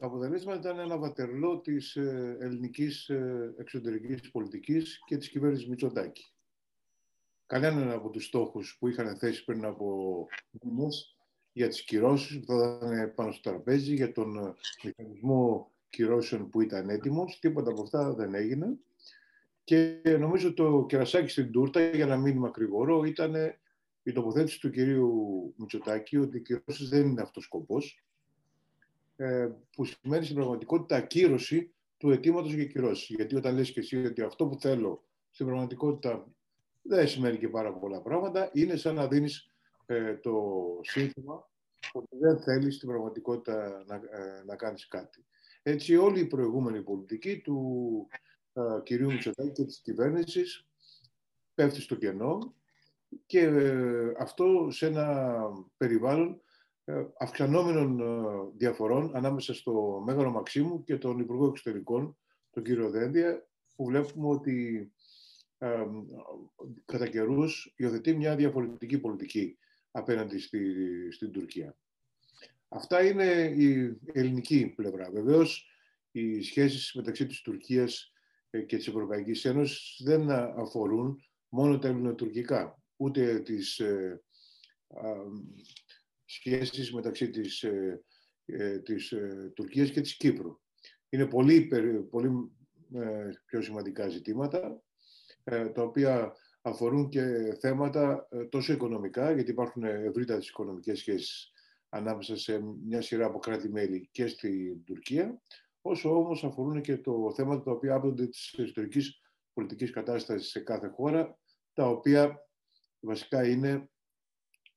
Το αποτελέσμα ήταν ένα βατερλό της ε, ελληνικής ε, εξωτερικής πολιτικής και της κυβέρνησης Μητσοτάκη. Κανέναν από τους στόχους που είχαν θέσει πριν από μήνες για τις κυρώσεις που θα ήταν πάνω στο τραπέζι, για τον ε, μηχανισμό κυρώσεων που ήταν έτοιμος, τίποτα από αυτά δεν έγινε. Και νομίζω το κερασάκι στην τούρτα, για να μην μακρηγορώ, ήταν η τοποθέτηση του κυρίου Μητσοτάκη ότι οι κυρώσεις δεν είναι αυτός ο σκοπός ε, που σημαίνει στην πραγματικότητα ακύρωση του αιτήματος για κυρώσει. Γιατί όταν λες και εσύ ότι αυτό που θέλω στην πραγματικότητα δεν σημαίνει και πάρα πολλά πράγματα, είναι σαν να δίνεις ε, το σύνθημα ότι δεν θέλεις στην πραγματικότητα να, ε, να κάνεις κάτι. Έτσι όλη η προηγούμενη πολιτική του ε, κυρίου Μητσοτάκη και της κυβέρνησης πέφτει στο κενό και ε, αυτό σε ένα περιβάλλον ε, αυξανόμενων ε, διαφορών ανάμεσα στο Μέγαρο Μαξίμου και τον Υπουργό Εξωτερικών, τον κύριο Δένδια, που βλέπουμε ότι ε, κατά καιρούς υιοθετεί μια διαφορετική πολιτική απέναντι στη, στην Τουρκία. Αυτά είναι η ελληνική πλευρά. Βεβαίως, οι σχέσεις μεταξύ της Τουρκίας και της Ευρωπαϊκής Ένωσης δεν αφορούν μόνο τα ελληνοτουρκικά, ούτε τις σχέσεις μεταξύ της, ε, ε, της ε, Τουρκίας και της Κύπρου. Είναι πολύ, πολύ πιο σημαντικά ζητήματα, τα οποία αφορούν και θέματα τόσο οικονομικά, γιατί υπάρχουν ευρύτατες οικονομικές σχέσεις ανάμεσα σε μια σειρά από κράτη-μέλη και στην Τουρκία, όσο όμως αφορούν και το θέμα τα οποία άπτονται της ιστορικής πολιτικής κατάστασης σε κάθε χώρα, τα οποία βασικά είναι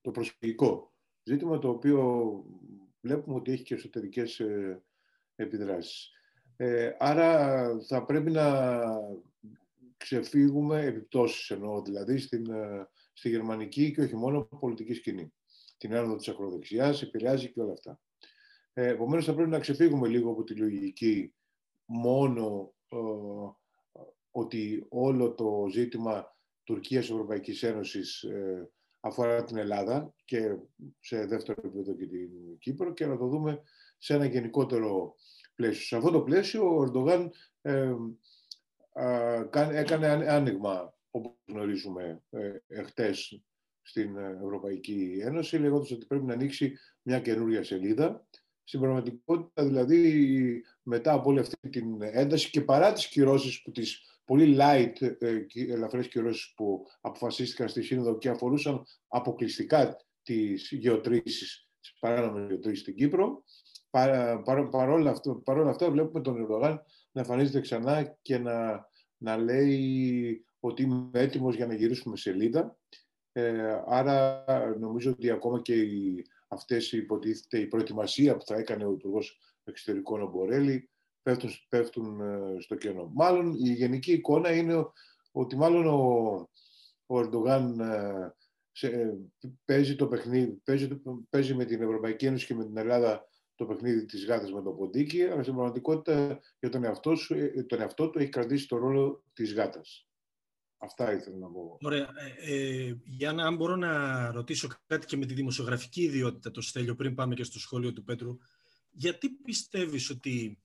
το προσφυγικό Ζήτημα το οποίο βλέπουμε ότι έχει και εσωτερικές ε, επιδράσεις. Ε, άρα θα πρέπει να ξεφύγουμε επιπτώσεις εννοώ, δηλαδή στην, ε, στη γερμανική και όχι μόνο πολιτική σκηνή. Την άνοδο της ακροδεξιάς, επηρεάζει και όλα αυτά. Ε, επομένως θα πρέπει να ξεφύγουμε λίγο από τη λογική μόνο ε, ότι όλο το ζήτημα Τουρκίας-Ευρωπαϊκής Ένωσης αφορά την Ελλάδα και σε δεύτερο επίπεδο και την Κύπρο και να το δούμε σε ένα γενικότερο πλαίσιο. Σε αυτό το πλαίσιο ο Ερντογάν ε, έκανε άνοιγμα, όπως γνωρίζουμε, ε, εχθές στην Ευρωπαϊκή Ένωση, λέγοντας ότι πρέπει να ανοίξει μια καινούρια σελίδα. Στην πραγματικότητα, δηλαδή, μετά από όλη αυτή την ένταση και παρά τις κυρώσεις που τις πολύ light ε, ελαφρές κυρώσεις που αποφασίστηκαν στη Σύνοδο και αφορούσαν αποκλειστικά τις γεωτρήσεις, τις παράνομες γεωτρήσεις στην Κύπρο. Παρόλα αυτά, παρόλα αυτά βλέπουμε τον Ερντογάν να εμφανίζεται ξανά και να, να λέει ότι είμαι έτοιμος για να γυρίσουμε σελίδα. Ε, άρα νομίζω ότι ακόμα και οι, αυτές υποτίθεται η προετοιμασία που θα έκανε ο Υπουργός Εξωτερικών ο Μπορέλη πέφτουν, πέφτουν ε, στο κενό. Μάλλον η γενική εικόνα είναι ότι μάλλον ο, ο Ερντογάν ε, σε, παίζει το παιχνίδι, παίζει, παίζει με την Ευρωπαϊκή Ένωση και με την Ελλάδα το παιχνίδι της γάτας με το ποντίκι, αλλά στην πραγματικότητα για τον εαυτό, σου, ε, τον εαυτό του έχει κρατήσει το ρόλο της γάτας. Αυτά ήθελα να πω. Ωραία. Ε, ε, για να αν μπορώ να ρωτήσω κάτι και με τη δημοσιογραφική ιδιότητα, το Στέλιο, πριν πάμε και στο σχόλιο του Πέτρου, γιατί πιστεύεις ότι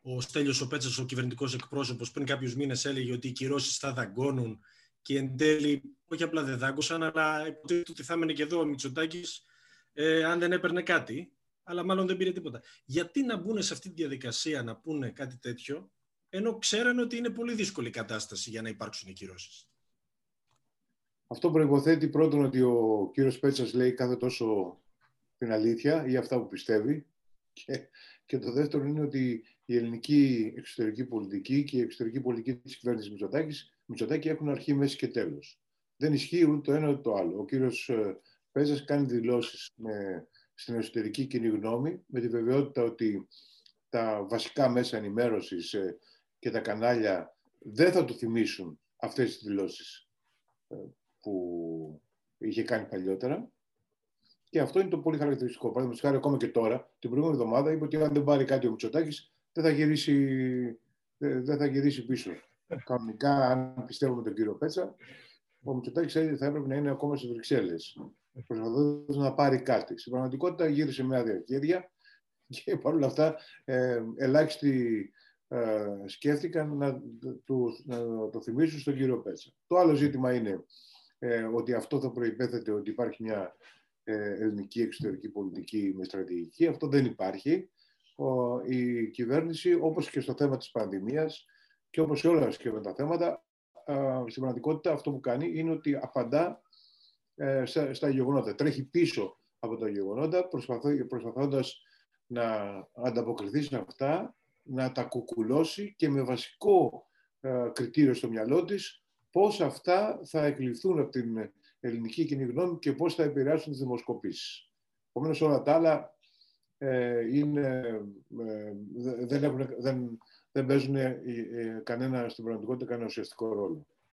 ο Στέλιος ο Πέτσας, ο κυβερνητικός εκπρόσωπος, πριν κάποιους μήνες έλεγε ότι οι κυρώσεις θα δαγκώνουν και εν τέλει, όχι απλά δεν δάγκωσαν, αλλά υποτίθεται ότι θα έμενε και εδώ ο Μητσοτάκης ε, αν δεν έπαιρνε κάτι, αλλά μάλλον δεν πήρε τίποτα. Γιατί να μπουν σε αυτή τη διαδικασία να πούνε κάτι τέτοιο, ενώ ξέρανε ότι είναι πολύ δύσκολη η κατάσταση για να υπάρξουν οι κυρώσεις; Αυτό προϋποθέτει πρώτον ότι ο κύριος Πέτσας λέει κάθε τόσο την αλήθεια ή αυτά που πιστεύει και, και το δεύτερο είναι ότι η ελληνική εξωτερική πολιτική και η εξωτερική πολιτική της κυβέρνησης Μητσοτάκης, Μητσοτάκη έχουν αρχή, μέση και τέλος. Δεν ισχύει ούτε το ένα ούτε το άλλο. Ο κύριος ε, Πέζας κάνει δηλώσεις με, στην εσωτερική κοινή γνώμη με τη βεβαιότητα ότι τα βασικά μέσα ενημέρωσης ε, και τα κανάλια δεν θα του θυμίσουν αυτές τις δηλώσεις ε, που είχε κάνει παλιότερα. Και αυτό είναι το πολύ χαρακτηριστικό. Παραδείγματος χάρη, ακόμα και τώρα, την προηγούμενη εβδομάδα είπε ότι αν δεν πάρει κάτι ο Μητσοτάκης, δεν θα γυρίσει, δεν θα γυρίσει πίσω. Κανονικά, αν πιστεύουμε τον κύριο Πέτσα, ο Μητσοτάκης θα έπρεπε να είναι ακόμα στις Βρυξέλλες, προσπαθώντας να πάρει κάτι. Στην πραγματικότητα γύρισε με άδεια χέρια Και παρόλα αυτά, ε, ελάχιστοι ε, σκέφτηκαν να, να το θυμίσουν στον κύριο Πέτσα. Το άλλο ζήτημα είναι ε, ότι αυτό θα προϋπέθεται ότι υπάρχει μια ε, ελληνική εξωτερική πολιτική με στρατηγική. Αυτό δεν υπάρχει. Ο, η κυβέρνηση, όπως και στο θέμα της πανδημίας και όπως σε όλα και με τα θέματα, στην πραγματικότητα αυτό που κάνει είναι ότι απαντά ε, στα, στα γεγονότα. Τρέχει πίσω από τα γεγονότα, προσπαθώντας να ανταποκριθεί σε αυτά, να τα κουκουλώσει και με βασικό ε, κριτήριο στο μυαλό της πώς αυτά θα εκλειφθούν από την ελληνική κοινή γνώμη και πώς θα επηρεάσουν τις δημοσκοπήσεις. Επομένως όλα τα άλλα ε, είναι, δεν, έχουν, δεν, δεν παίζουν κανένα, στην πραγματικότητα κανένα ουσιαστικό ρόλο.